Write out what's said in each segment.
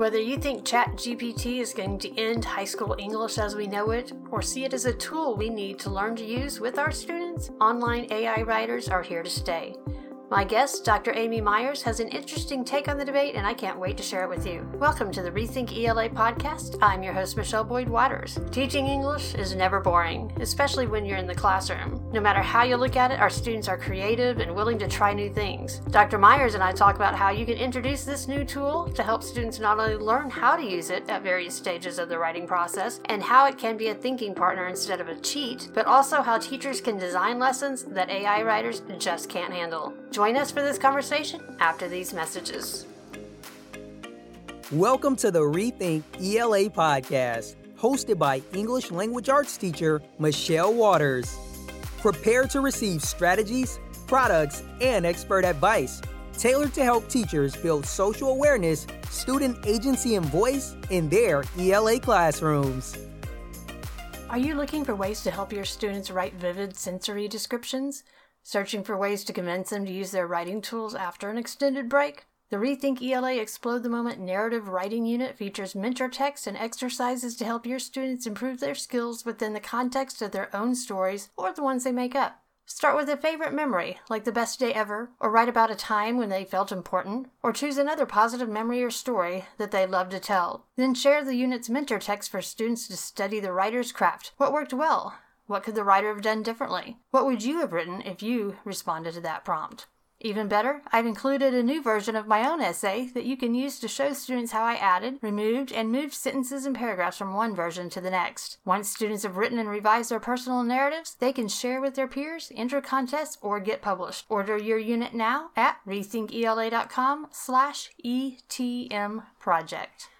Whether you think ChatGPT is going to end high school English as we know it, or see it as a tool we need to learn to use with our students, online AI writers are here to stay. My guest, Dr. Amy Myers, has an interesting take on the debate, and I can't wait to share it with you. Welcome to the Rethink ELA podcast. I'm your host, Michelle Boyd Waters. Teaching English is never boring, especially when you're in the classroom. No matter how you look at it, our students are creative and willing to try new things. Dr. Myers and I talk about how you can introduce this new tool to help students not only learn how to use it at various stages of the writing process and how it can be a thinking partner instead of a cheat, but also how teachers can design lessons that AI writers just can't handle. Us for this conversation after these messages. Welcome to the Rethink ELA podcast, hosted by English language arts teacher Michelle Waters. Prepare to receive strategies, products, and expert advice tailored to help teachers build social awareness, student agency, and voice in their ELA classrooms. Are you looking for ways to help your students write vivid sensory descriptions? Searching for ways to convince them to use their writing tools after an extended break? The Rethink ELA Explode the Moment narrative writing unit features mentor text and exercises to help your students improve their skills within the context of their own stories or the ones they make up. Start with a favorite memory, like the best day ever, or write about a time when they felt important, or choose another positive memory or story that they love to tell. Then share the unit's mentor text for students to study the writer's craft. What worked well? What could the writer have done differently? What would you have written if you responded to that prompt? Even better, I've included a new version of my own essay that you can use to show students how I added, removed, and moved sentences and paragraphs from one version to the next. Once students have written and revised their personal narratives, they can share with their peers, enter contests, or get published. Order your unit now at rethinkela.com slash ETM project.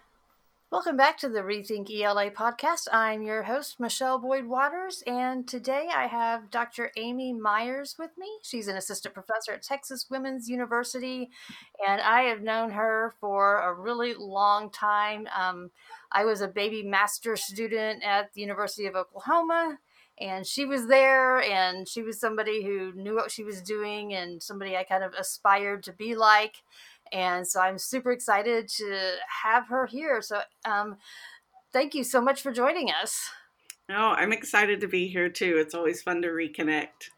Welcome back to the Rethink ELA podcast. I'm your host, Michelle Boyd Waters, and today I have Dr. Amy Myers with me. She's an assistant professor at Texas Women's University, and I have known her for a really long time. Um, I was a baby master student at the University of Oklahoma, and she was there, and she was somebody who knew what she was doing and somebody I kind of aspired to be like and so I'm super excited to have her here. So, um, thank you so much for joining us. Oh, I'm excited to be here too. It's always fun to reconnect.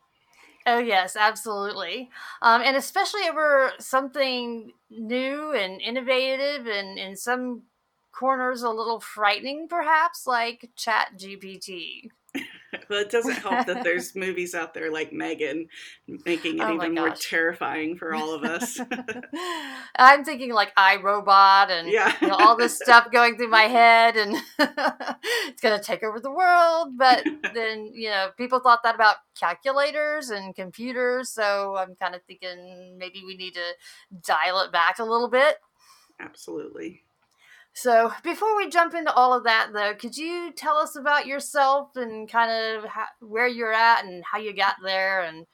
Oh yes, absolutely, um, and especially over something new and innovative, and in some corners a little frightening, perhaps, like Chat GPT. well, it doesn't help that there's movies out there like Megan, making it oh even more terrifying for all of us. I'm thinking like iRobot and yeah. you know, all this stuff going through my head, and it's going to take over the world. But then, you know, people thought that about calculators and computers. So I'm kind of thinking maybe we need to dial it back a little bit. Absolutely. So, before we jump into all of that, though, could you tell us about yourself and kind of how, where you're at and how you got there, and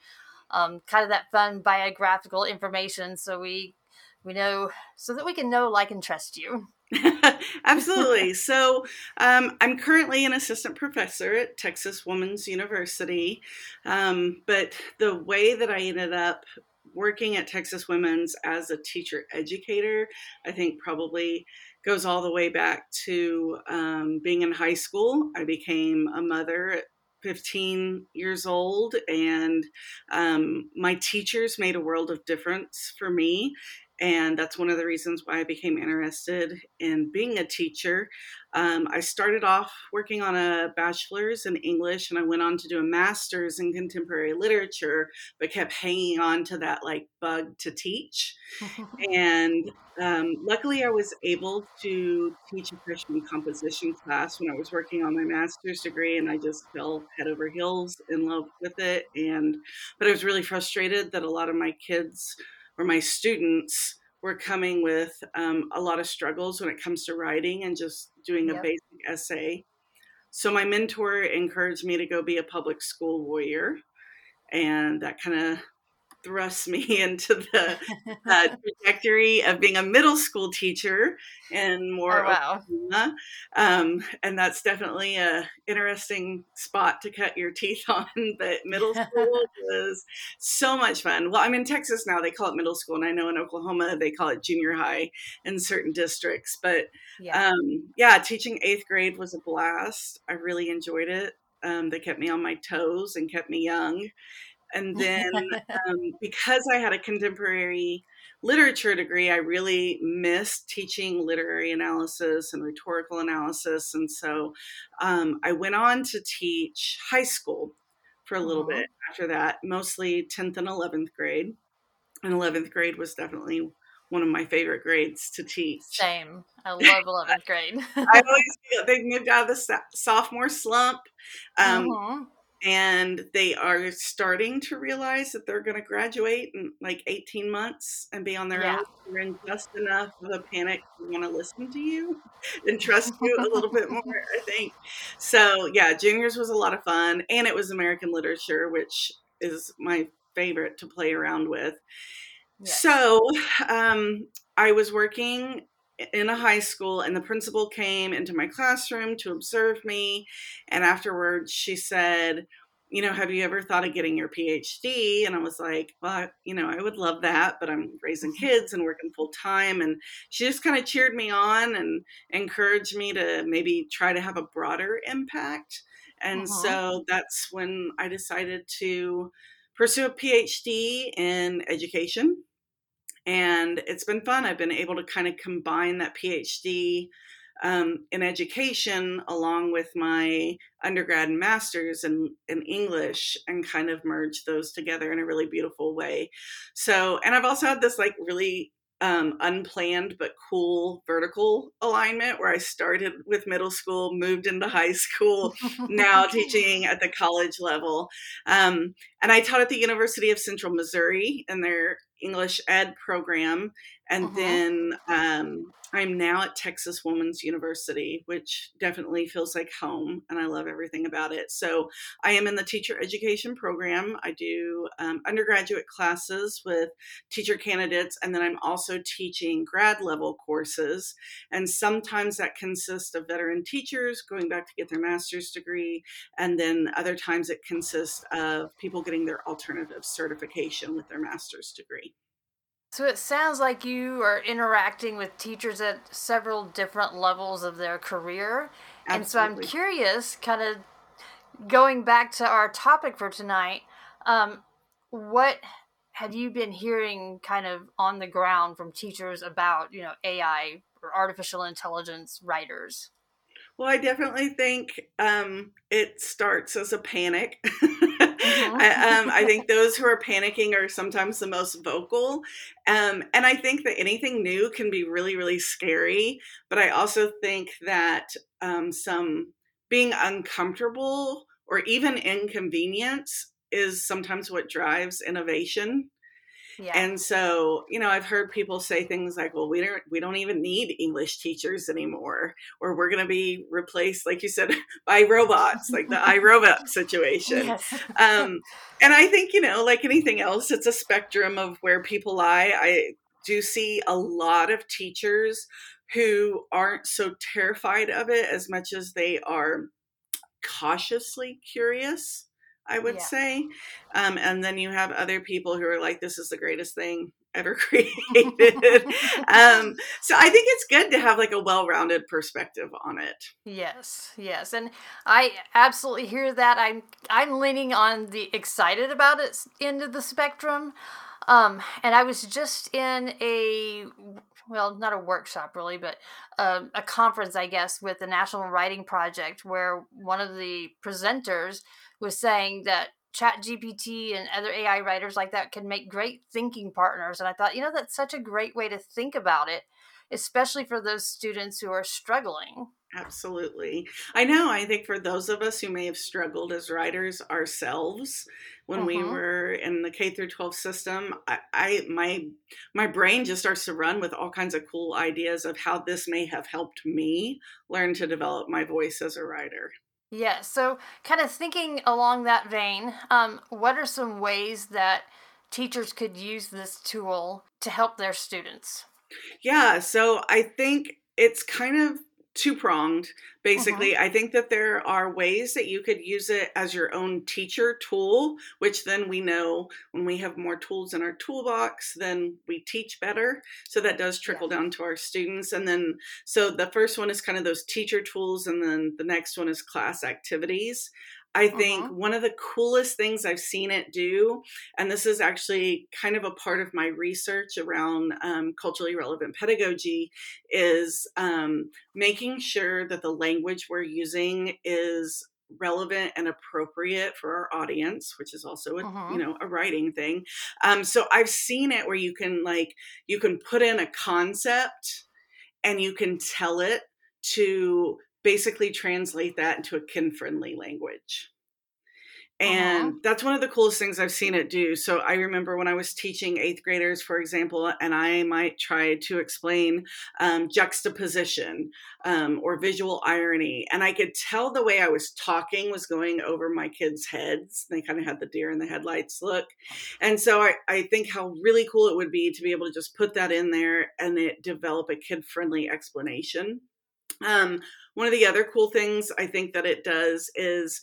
um, kind of that fun biographical information, so we we know so that we can know, like, and trust you. Absolutely. so, um, I'm currently an assistant professor at Texas Women's University, um, but the way that I ended up working at Texas Women's as a teacher educator, I think probably goes all the way back to um, being in high school. I became a mother at 15 years old, and um, my teachers made a world of difference for me. And that's one of the reasons why I became interested in being a teacher. Um, I started off working on a bachelor's in English and I went on to do a master's in contemporary literature, but kept hanging on to that like bug to teach. and um, luckily, I was able to teach a freshman composition class when I was working on my master's degree, and I just fell head over heels in love with it. And but I was really frustrated that a lot of my kids or my students were coming with um, a lot of struggles when it comes to writing and just doing yep. a basic essay. So my mentor encouraged me to go be a public school warrior, and that kind of thrust me into the uh, trajectory of being a middle school teacher in Moore oh, wow. Oklahoma. Um, and that's definitely a interesting spot to cut your teeth on. But middle school was so much fun. Well, I'm in Texas now; they call it middle school, and I know in Oklahoma they call it junior high in certain districts. But yeah, um, yeah teaching eighth grade was a blast. I really enjoyed it. Um, they kept me on my toes and kept me young. And then um, because I had a contemporary literature degree, I really missed teaching literary analysis and rhetorical analysis. And so um, I went on to teach high school for a little bit after that, mostly 10th and 11th grade. And 11th grade was definitely one of my favorite grades to teach. Same. I love 11th grade. I always feel they moved out of the sophomore slump. Um, uh-huh and they are starting to realize that they're going to graduate in like 18 months and be on their yeah. own. You're in just enough of a panic to want to listen to you and trust you a little bit more, I think. So, yeah, juniors was a lot of fun. And it was American literature, which is my favorite to play around with. Yes. So, um, I was working in a high school and the principal came into my classroom to observe me and afterwards she said you know have you ever thought of getting your phd and i was like well you know i would love that but i'm raising mm-hmm. kids and working full time and she just kind of cheered me on and encouraged me to maybe try to have a broader impact and uh-huh. so that's when i decided to pursue a phd in education and it's been fun. I've been able to kind of combine that PhD um, in education along with my undergrad and master's in, in English and kind of merge those together in a really beautiful way. So, and I've also had this like really um, unplanned but cool vertical alignment where I started with middle school, moved into high school, now teaching at the college level. Um, and I taught at the University of Central Missouri in their English Ed program. And uh-huh. then um, I'm now at Texas Woman's University, which definitely feels like home, and I love everything about it. So I am in the teacher education program. I do um, undergraduate classes with teacher candidates, and then I'm also teaching grad level courses. And sometimes that consists of veteran teachers going back to get their master's degree, and then other times it consists of people getting their alternative certification with their master's degree. So it sounds like you are interacting with teachers at several different levels of their career. Absolutely. And so I'm curious, kind of going back to our topic for tonight, um, what have you been hearing kind of on the ground from teachers about, you know, AI or artificial intelligence writers? Well, I definitely think um, it starts as a panic. Mm-hmm. I, um, I, think those who are panicking are sometimes the most vocal. Um, and I think that anything new can be really, really scary. But I also think that um, some being uncomfortable or even inconvenience is sometimes what drives innovation. Yeah. And so, you know, I've heard people say things like, "Well, we don't we don't even need English teachers anymore or we're going to be replaced like you said by robots, like the iRobot situation." Yes. um and I think, you know, like anything else, it's a spectrum of where people lie. I do see a lot of teachers who aren't so terrified of it as much as they are cautiously curious I would yeah. say. Um, and then you have other people who are like, this is the greatest thing ever created. um, so I think it's good to have like a well rounded perspective on it. Yes, yes. And I absolutely hear that. I'm I'm leaning on the excited about it end of the spectrum. Um, and I was just in a well, not a workshop really, but uh, a conference, I guess, with the National Writing Project, where one of the presenters was saying that chat gpt and other ai writers like that can make great thinking partners and i thought you know that's such a great way to think about it especially for those students who are struggling. Absolutely. I know i think for those of us who may have struggled as writers ourselves when we mm-hmm. were in the k through 12 system I, I my my brain just starts to run with all kinds of cool ideas of how this may have helped me learn to develop my voice as a writer yeah, so kind of thinking along that vein, um, what are some ways that teachers could use this tool to help their students? Yeah, so I think it's kind of two pronged basically uh-huh. i think that there are ways that you could use it as your own teacher tool which then we know when we have more tools in our toolbox then we teach better so that does trickle yeah. down to our students and then so the first one is kind of those teacher tools and then the next one is class activities I think uh-huh. one of the coolest things I've seen it do, and this is actually kind of a part of my research around um, culturally relevant pedagogy, is um, making sure that the language we're using is relevant and appropriate for our audience which is also a uh-huh. you know a writing thing um so i've seen it where you can like you can put in a concept and you can tell it to basically translate that into a kin friendly language. And uh-huh. that's one of the coolest things I've seen it do. So I remember when I was teaching eighth graders, for example, and I might try to explain um, juxtaposition um, or visual irony. And I could tell the way I was talking was going over my kids' heads. They kind of had the deer in the headlights look. And so I, I think how really cool it would be to be able to just put that in there and it develop a kid friendly explanation. Um, one of the other cool things I think that it does is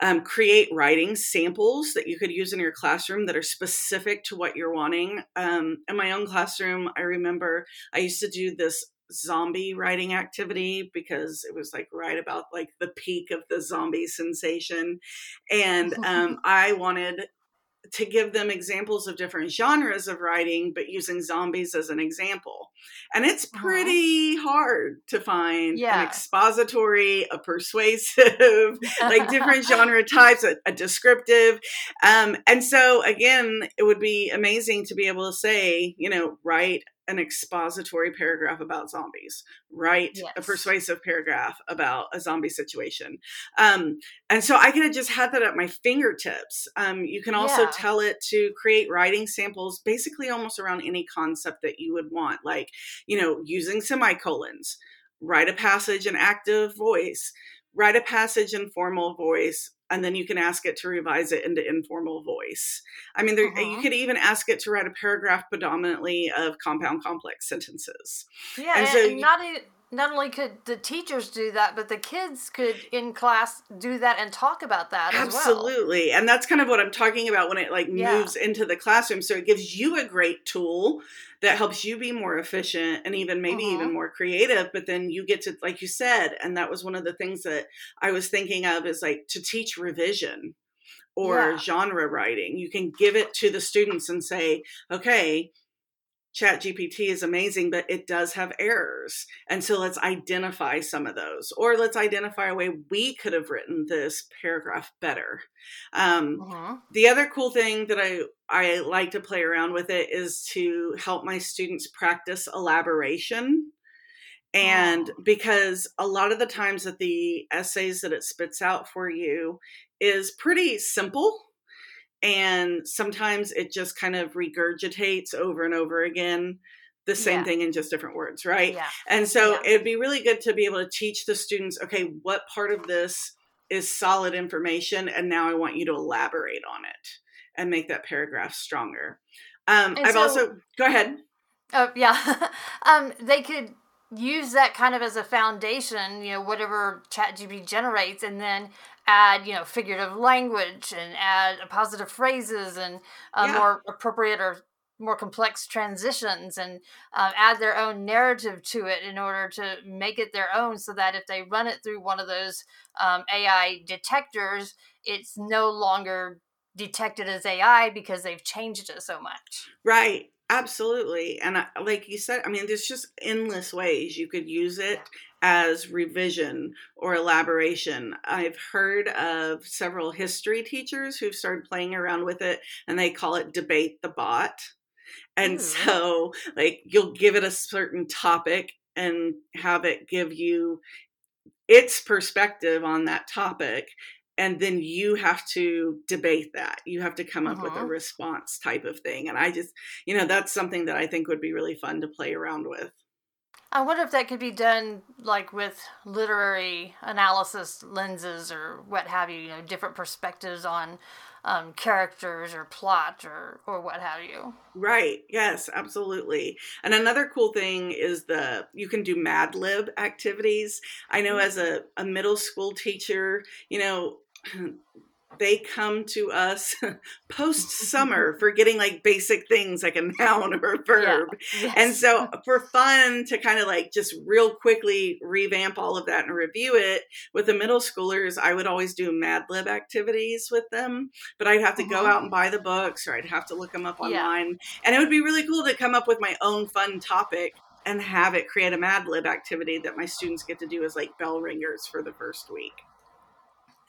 um, create writing samples that you could use in your classroom that are specific to what you're wanting. Um, in my own classroom, I remember I used to do this zombie writing activity because it was like right about like the peak of the zombie sensation and um, i wanted to give them examples of different genres of writing, but using zombies as an example. And it's uh-huh. pretty uh-huh. hard to find yeah. an expository, a persuasive, like different genre types, a, a descriptive. Um, and so, again, it would be amazing to be able to say, you know, write an expository paragraph about zombies, write yes. a persuasive paragraph about a zombie situation. Um, and so I could have just had that at my fingertips. Um, you can also yeah. tell it to create writing samples basically almost around any concept that you would want, like, you know, using semicolons, write a passage in active voice, write a passage in formal voice, and then you can ask it to revise it into informal voice. I mean, there, uh-huh. you could even ask it to write a paragraph predominantly of compound complex sentences. Yeah, and, and so and not a, not only could the teachers do that, but the kids could in class do that and talk about that Absolutely. Well. And that's kind of what I'm talking about when it like yeah. moves into the classroom. So it gives you a great tool that helps you be more efficient and even maybe uh-huh. even more creative. But then you get to, like you said, and that was one of the things that I was thinking of is like to teach revision or yeah. genre writing. You can give it to the students and say, okay, chat gpt is amazing but it does have errors and so let's identify some of those or let's identify a way we could have written this paragraph better um, uh-huh. the other cool thing that i i like to play around with it is to help my students practice elaboration and oh. because a lot of the times that the essays that it spits out for you is pretty simple and sometimes it just kind of regurgitates over and over again the same yeah. thing in just different words right yeah. and so yeah. it'd be really good to be able to teach the students okay what part of this is solid information and now i want you to elaborate on it and make that paragraph stronger um, i've so, also go ahead oh yeah um, they could use that kind of as a foundation, you know, whatever chat ChatGPT generates, and then add, you know, figurative language and add appositive phrases and uh, yeah. more appropriate or more complex transitions and um, add their own narrative to it in order to make it their own so that if they run it through one of those um, AI detectors, it's no longer detected as AI because they've changed it so much. Right. Absolutely. And I, like you said, I mean, there's just endless ways you could use it as revision or elaboration. I've heard of several history teachers who've started playing around with it and they call it debate the bot. And mm. so, like, you'll give it a certain topic and have it give you its perspective on that topic and then you have to debate that you have to come up uh-huh. with a uh-huh. response type of thing and i just you know that's something that i think would be really fun to play around with i wonder if that could be done like with literary analysis lenses or what have you you know different perspectives on um, characters or plot or or what have you. Right. Yes, absolutely. And another cool thing is the you can do Mad Lib activities. I know as a, a middle school teacher, you know, they come to us post summer for getting like basic things like a noun or a verb. Yeah. Yes. And so for fun to kind of like just real quickly revamp all of that and review it with the middle schoolers, I would always do Mad Lib activities with them, but I'd have to uh-huh. go out and buy the books or I'd have to look them up online. Yeah. And it would be really cool to come up with my own fun topic and have it create a Mad Lib activity that my students get to do as like bell ringers for the first week.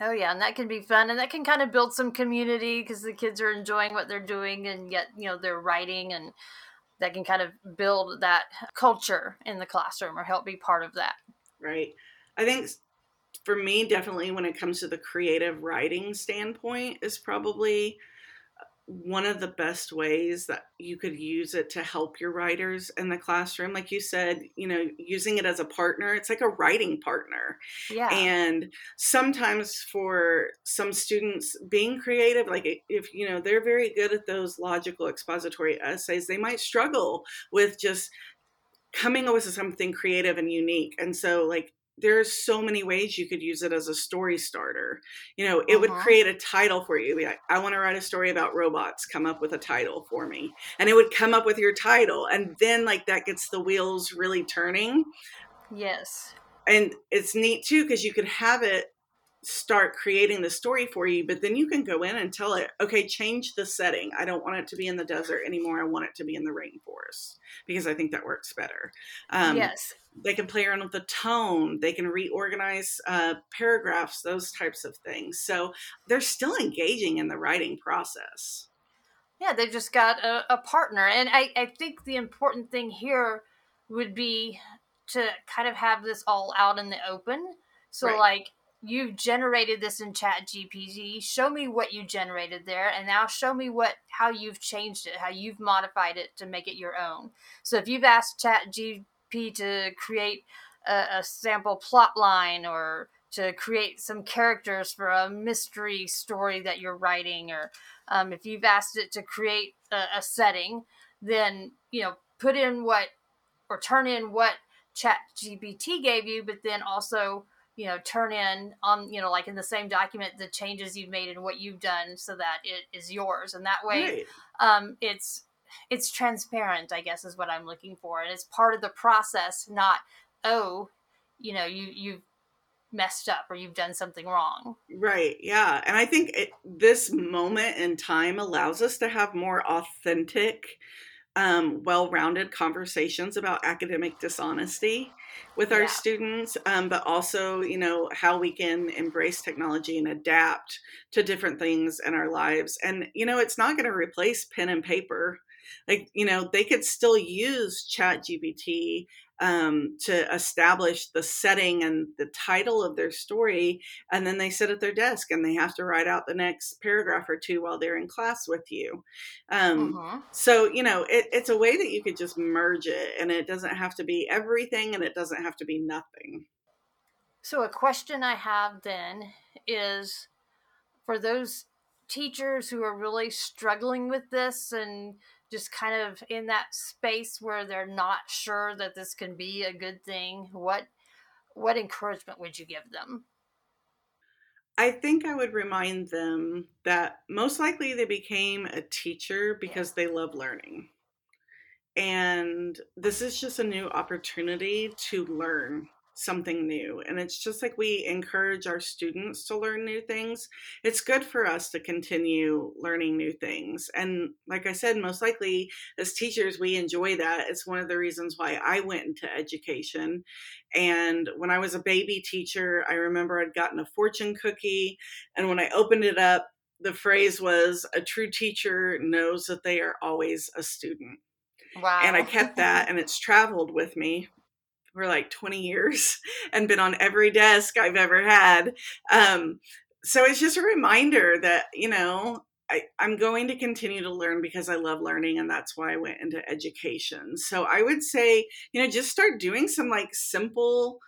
Oh yeah, and that can be fun, and that can kind of build some community because the kids are enjoying what they're doing, and yet you know they're writing, and that can kind of build that culture in the classroom or help be part of that. Right. I think for me, definitely when it comes to the creative writing standpoint, is probably one of the best ways that you could use it to help your writers in the classroom like you said you know using it as a partner it's like a writing partner. Yeah. And sometimes for some students being creative like if you know they're very good at those logical expository essays they might struggle with just coming up with something creative and unique. And so like there's so many ways you could use it as a story starter. You know, it uh-huh. would create a title for you. Like, I want to write a story about robots. Come up with a title for me. And it would come up with your title. And then, like, that gets the wheels really turning. Yes. And it's neat too, because you could have it start creating the story for you, but then you can go in and tell it, okay, change the setting. I don't want it to be in the desert anymore. I want it to be in the rainforest because I think that works better. Um, yes. They can play around with the tone. They can reorganize uh, paragraphs, those types of things. So they're still engaging in the writing process. Yeah, they've just got a, a partner. And I, I think the important thing here would be to kind of have this all out in the open. So, right. like, you've generated this in chat gpt show me what you generated there and now show me what how you've changed it how you've modified it to make it your own. So if you've asked chat gp to create a, a sample plot line or to create some characters for a mystery story that you're writing or um, if you've asked it to create a, a setting then you know put in what or turn in what chat gpt gave you but then also you know turn in on you know like in the same document the changes you've made and what you've done so that it is yours. And that way right. um, it's it's transparent i guess is what i'm looking for. And it's part of the process not oh you know you you've messed up or you've done something wrong. Right yeah. And i think it, this moment in time allows us to have more authentic um, well-rounded conversations about academic dishonesty with our yeah. students, um, but also, you know, how we can embrace technology and adapt to different things in our lives. And, you know, it's not going to replace pen and paper. Like, you know, they could still use Chat GPT um, to establish the setting and the title of their story. And then they sit at their desk and they have to write out the next paragraph or two while they're in class with you. Um, uh-huh. So, you know, it, it's a way that you could just merge it and it doesn't have to be everything and it doesn't have to be nothing. So, a question I have then is for those teachers who are really struggling with this and just kind of in that space where they're not sure that this can be a good thing what what encouragement would you give them I think I would remind them that most likely they became a teacher because yeah. they love learning. And this is just a new opportunity to learn something new. And it's just like we encourage our students to learn new things. It's good for us to continue learning new things. And like I said, most likely as teachers, we enjoy that. It's one of the reasons why I went into education. And when I was a baby teacher, I remember I'd gotten a fortune cookie. And when I opened it up, the phrase was a true teacher knows that they are always a student. Wow. And I kept that and it's traveled with me for like 20 years and been on every desk I've ever had. Um, so it's just a reminder that, you know, I, I'm going to continue to learn because I love learning, and that's why I went into education. So I would say, you know, just start doing some like simple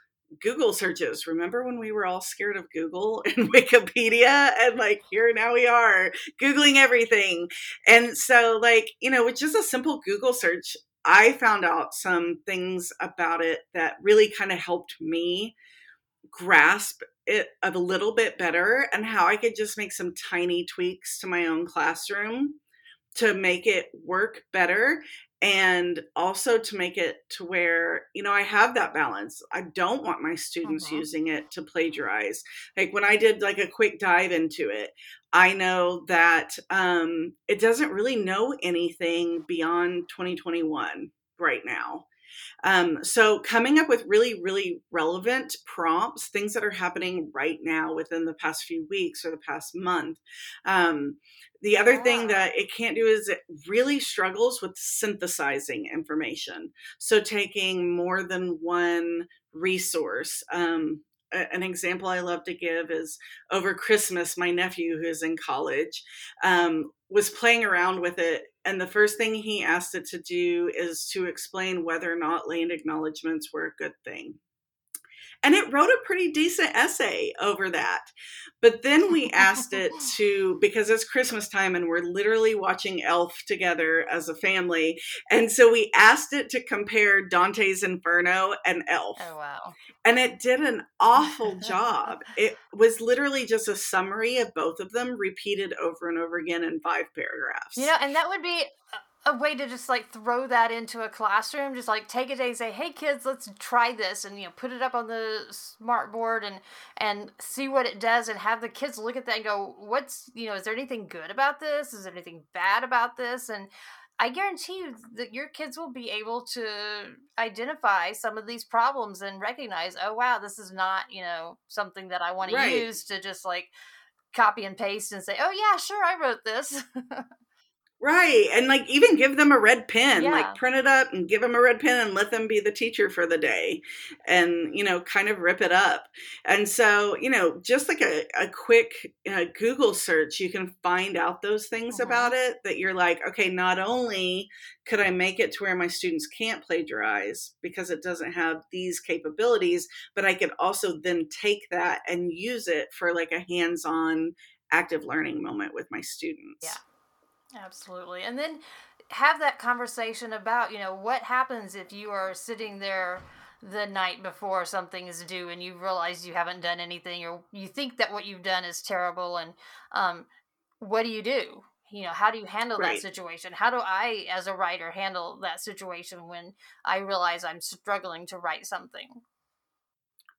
Google searches. Remember when we were all scared of Google and Wikipedia? And like, here now we are Googling everything. And so, like, you know, with just a simple Google search, I found out some things about it that really kind of helped me grasp it a little bit better and how I could just make some tiny tweaks to my own classroom to make it work better and also to make it to where you know i have that balance. I don't want my students uh-huh. using it to plagiarize. Like when i did like a quick dive into it i know that um it doesn't really know anything beyond 2021 right now um, so coming up with really, really relevant prompts, things that are happening right now within the past few weeks or the past month. Um, the other yeah. thing that it can't do is it really struggles with synthesizing information. So taking more than one resource. Um, an example I love to give is over Christmas, my nephew, who's in college, um, was playing around with it. And the first thing he asked it to do is to explain whether or not land acknowledgements were a good thing and it wrote a pretty decent essay over that. But then we asked it to, because it's Christmas time and we're literally watching Elf together as a family. And so we asked it to compare Dante's Inferno and Elf. Oh, wow. And it did an awful job. It was literally just a summary of both of them repeated over and over again in five paragraphs. You know, and that would be uh, a way to just like throw that into a classroom just like take a day and say hey kids let's try this and you know put it up on the smart board and and see what it does and have the kids look at that and go what's you know is there anything good about this is there anything bad about this and I guarantee you that your kids will be able to identify some of these problems and recognize, oh wow, this is not, you know, something that I want right. to use to just like copy and paste and say, oh yeah, sure, I wrote this. Right. And like even give them a red pen, yeah. like print it up and give them a red pen and let them be the teacher for the day and, you know, kind of rip it up. And so, you know, just like a, a quick uh, Google search, you can find out those things uh-huh. about it that you're like, okay, not only could I make it to where my students can't plagiarize because it doesn't have these capabilities, but I could also then take that and use it for like a hands on active learning moment with my students. Yeah. Absolutely. And then have that conversation about, you know, what happens if you are sitting there the night before something is due and you realize you haven't done anything or you think that what you've done is terrible and um, what do you do? You know, how do you handle right. that situation? How do I, as a writer, handle that situation when I realize I'm struggling to write something?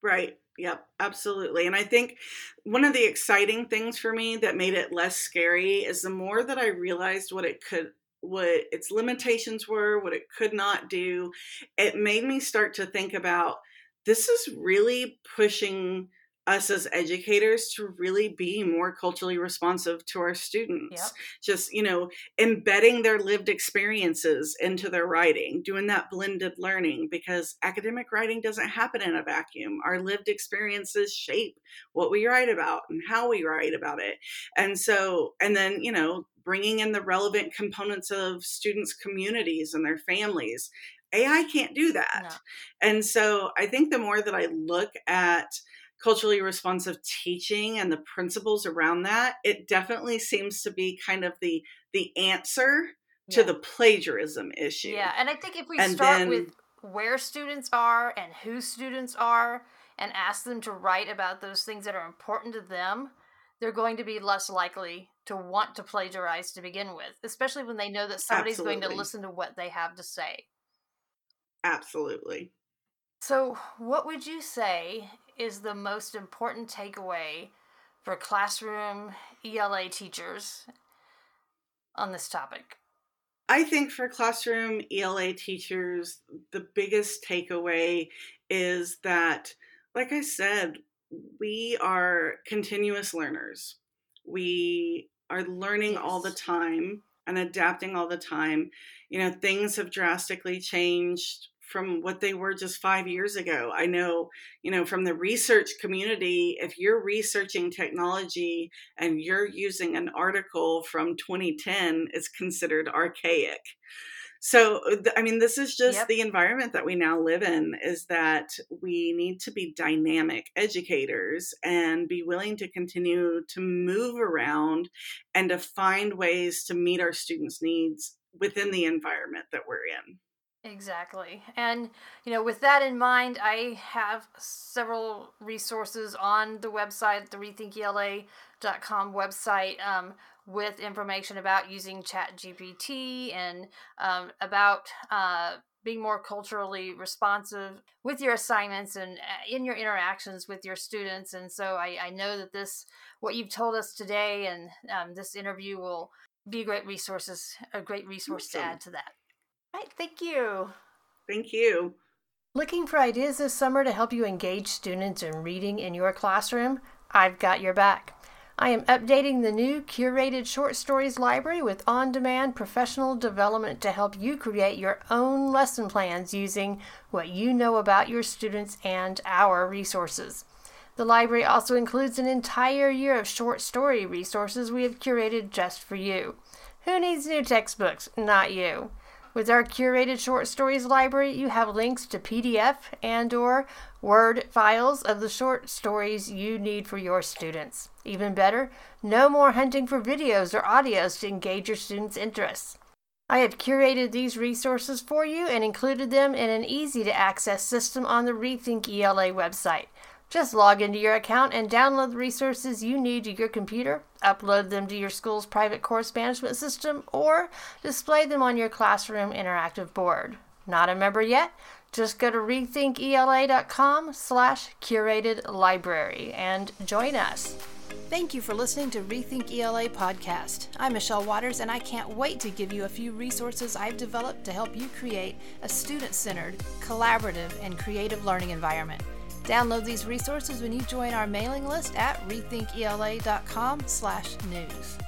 Right. Yep, absolutely. And I think one of the exciting things for me that made it less scary is the more that I realized what it could what its limitations were, what it could not do, it made me start to think about this is really pushing us as educators to really be more culturally responsive to our students. Yep. Just, you know, embedding their lived experiences into their writing, doing that blended learning because academic writing doesn't happen in a vacuum. Our lived experiences shape what we write about and how we write about it. And so, and then, you know, bringing in the relevant components of students' communities and their families. AI can't do that. No. And so I think the more that I look at culturally responsive teaching and the principles around that, it definitely seems to be kind of the the answer yeah. to the plagiarism issue. Yeah, and I think if we and start then, with where students are and who students are and ask them to write about those things that are important to them, they're going to be less likely to want to plagiarize to begin with, especially when they know that somebody's Absolutely. going to listen to what they have to say. Absolutely. So, what would you say is the most important takeaway for classroom ELA teachers on this topic? I think for classroom ELA teachers, the biggest takeaway is that, like I said, we are continuous learners. We are learning all the time and adapting all the time. You know, things have drastically changed from what they were just five years ago. I know, you know, from the research community, if you're researching technology and you're using an article from 2010, it's considered archaic. so uh, i mean this is just Yep. the environment that we now live in is that we need to be dynamic educators and be willing to continue to move around and to find ways to meet our students needs within the environment that we're in Exactly. And, you know, with that in mind, I have several resources on the website, the rethinkela.com website, um, with information about using ChatGPT and um, about uh, being more culturally responsive with your assignments and uh, in your interactions with your students. And so I, I know that this, what you've told us today and um, this interview will be a great resources, a great resource to add to that. Right, thank you. thank you Looking for ideas this summer to help you engage students in reading in your classroom? I've got your back. I am updating the new curated short stories library with on demand professional development to help you create your own lesson plans using what you know about your students and our resources. The library also includes an entire year of short story resources we have curated just for you. Who needs new textbooks? Not you. With our curated short stories library, you have links to PDF and or Word files of the short stories you need for your students. Even better, no more hunting for videos or audios to engage your students' interests. I have curated these resources for you and included them in an easy to access system on the Rethink ELA website. Just log into your account and download the resources you need to your computer, upload them to your school's private course management system, or display them on your classroom interactive board. Not a member yet? Just go to rethinkela.com slash curated library and join us. Thank you for listening to Rethink ELA podcast. I'm Michelle Waters, and I can't wait to give you a few resources I've developed to help you create a student centered, collaborative, and creative learning environment. Download these resources when you join our mailing list at rethinkela.com/news.